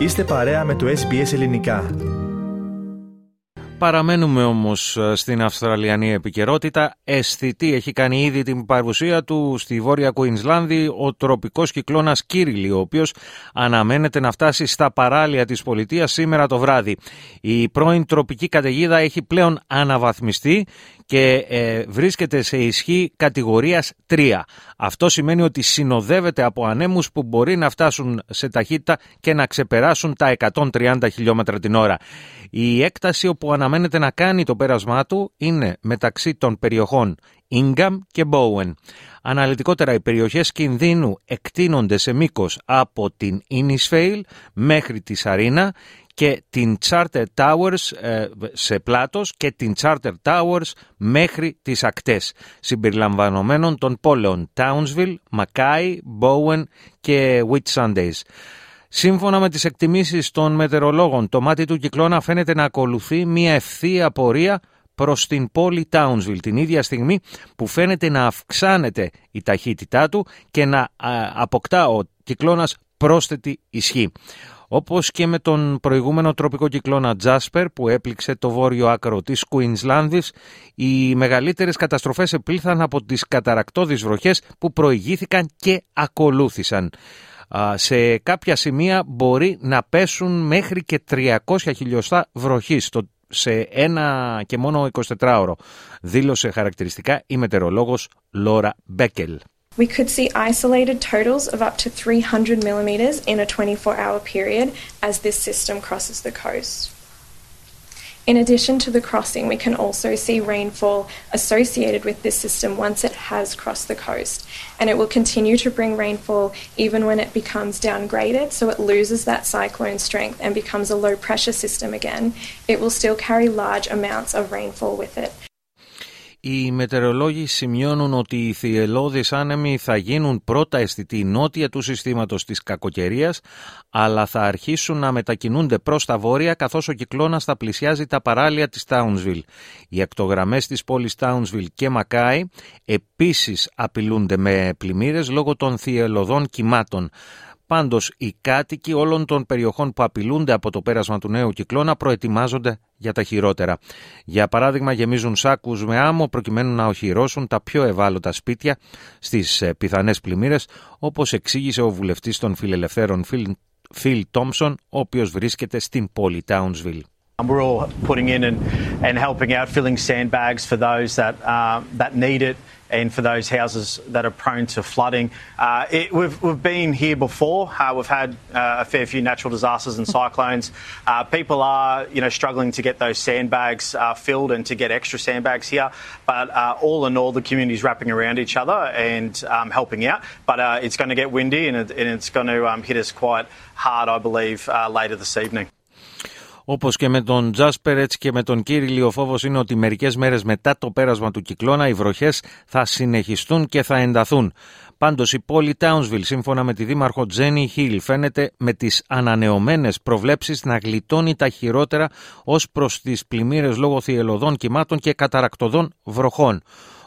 Είστε παρέα με το SBS Ελληνικά. Παραμένουμε όμως ε, στην Αυστραλιανή επικαιρότητα. Αισθητή έχει κάνει ήδη την παρουσία του στη Βόρεια Κουίνσλάνδη ο τροπικός κυκλώνας Κύριλι, ο οποίος αναμένεται να φτάσει στα παράλια της πολιτείας σήμερα το βράδυ. Η πρώην τροπική καταιγίδα έχει πλέον αναβαθμιστεί και ε, βρίσκεται σε ισχύ κατηγορίας 3. Αυτό σημαίνει ότι συνοδεύεται από ανέμους που μπορεί να φτάσουν σε ταχύτητα και να ξεπεράσουν τα 130 χιλιόμετρα την ώρα. Η έκταση όπου αναμένεται να κάνει το πέρασμά του είναι μεταξύ των περιοχών Ingham και Bowen. Αναλυτικότερα οι περιοχές κινδύνου εκτείνονται σε μήκος από την Innisfail μέχρι τη Σαρίνα και την Charter Towers ε, σε πλάτος και την Charter Towers μέχρι τις ακτές συμπεριλαμβανομένων των πόλεων Townsville, Mackay, Bowen και Whitsundays. Σύμφωνα με τις εκτιμήσεις των μετερολόγων, το μάτι του κυκλώνα φαίνεται να ακολουθεί μια ευθεία πορεία προς την πόλη Townsville την ίδια στιγμή που φαίνεται να αυξάνεται η ταχύτητά του και να αποκτά ο κυκλώνας πρόσθετη ισχύ. Όπως και με τον προηγούμενο τροπικό κυκλώνα Jasper που έπληξε το βόρειο άκρο της Κουίνσλάνδης, οι μεγαλύτερες καταστροφές επήλθαν από τις καταρακτώδεις βροχές που προηγήθηκαν και ακολούθησαν. Σε κάποια σημεία μπορεί να πέσουν μέχρι και 300 χιλιοστά βροχής στο σε ένα και μόνο 24ωρο, δήλωσε χαρακτηριστικά η μετερολόγος Λόρα Μπέκελ. We could see isolated totals of up to 300 millimetres in a 24 hour period as this system crosses the coast. In addition to the crossing, we can also see rainfall associated with this system once it has crossed the coast. And it will continue to bring rainfall even when it becomes downgraded, so it loses that cyclone strength and becomes a low pressure system again. It will still carry large amounts of rainfall with it. Οι μετεωρολόγοι σημειώνουν ότι οι θυελώδεις άνεμοι θα γίνουν πρώτα αισθητοί νότια του συστήματος της κακοκαιρίας, αλλά θα αρχίσουν να μετακινούνται προς τα βόρεια καθώς ο κυκλώνας θα πλησιάζει τα παράλια της Townsville. Οι ακτογραμμές της πόλης Townsville και Μακάι επίσης απειλούνται με πλημμύρες λόγω των θυελωδών κυμάτων. Πάντως, οι κάτοικοι όλων των περιοχών που απειλούνται από το πέρασμα του νέου κυκλώνα προετοιμάζονται για τα χειρότερα. Για παράδειγμα, γεμίζουν σάκους με άμμο προκειμένου να οχυρώσουν τα πιο ευάλωτα σπίτια στις ε, πιθανές πλημμύρες, όπως εξήγησε ο βουλευτής των φιλελευθέρων Φιλ Τόμσον, ο οποίος βρίσκεται στην πόλη Townsville. We're all putting in and, and helping out, filling sandbags for those that, uh, that need it and for those houses that are prone to flooding. Uh, it, we've, we've been here before. Uh, we've had uh, a fair few natural disasters and cyclones. Uh, people are, you know, struggling to get those sandbags uh, filled and to get extra sandbags here. But all in all, the community is wrapping around each other and um, helping out. But it's going to get windy and, it, and it's going to um, hit us quite hard, I believe, later this evening. Όπως και με τον Τζάσπερ, έτσι και με τον Κύριλι, ο φόβος είναι ότι μερικές μέρες μετά το πέρασμα του κυκλώνα οι βροχές θα συνεχιστούν και θα ενταθούν. Πάντως, η πόλη Townsville, σύμφωνα με τη δήμαρχο Τζένι Χίλ, φαίνεται με τις ανανεωμένες προβλέψεις να γλιτώνει τα χειρότερα ως προς τις πλημμύρες λόγω θυελωδών κυμάτων και καταρακτοδών βροχών.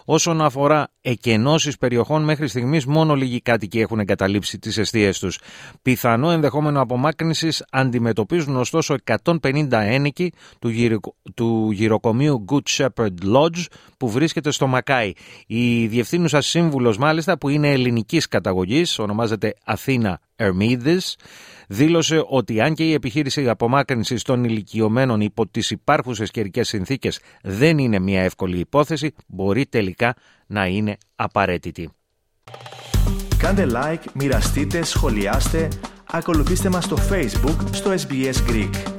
Όσον αφορά εκενώσεις περιοχών, μέχρι στιγμής μόνο λίγοι κάτοικοι έχουν εγκαταλείψει τις αιστείες τους. Πιθανό ενδεχόμενο απομάκρυνσης αντιμετωπίζουν ωστόσο 150 ένικοι του, γυρο... του γυροκομείου Good Shepherd Lodge που βρίσκεται στο Μακάι. Η διευθύνουσα σύμβουλος μάλιστα που είναι ελληνικής καταγωγής, ονομάζεται Αθήνα Ερμίδης, δήλωσε ότι αν και η επιχείρηση απομάκρυνσης των ηλικιωμένων υπό τις υπάρχουσες καιρικές συνθήκες δεν είναι μια εύκολη υπόθεση, μπορεί τελικά να είναι απαραίτητη. Κάντε like, μοιραστείτε, σχολιάστε, ακολουθήστε μας στο Facebook στο SBS Greek.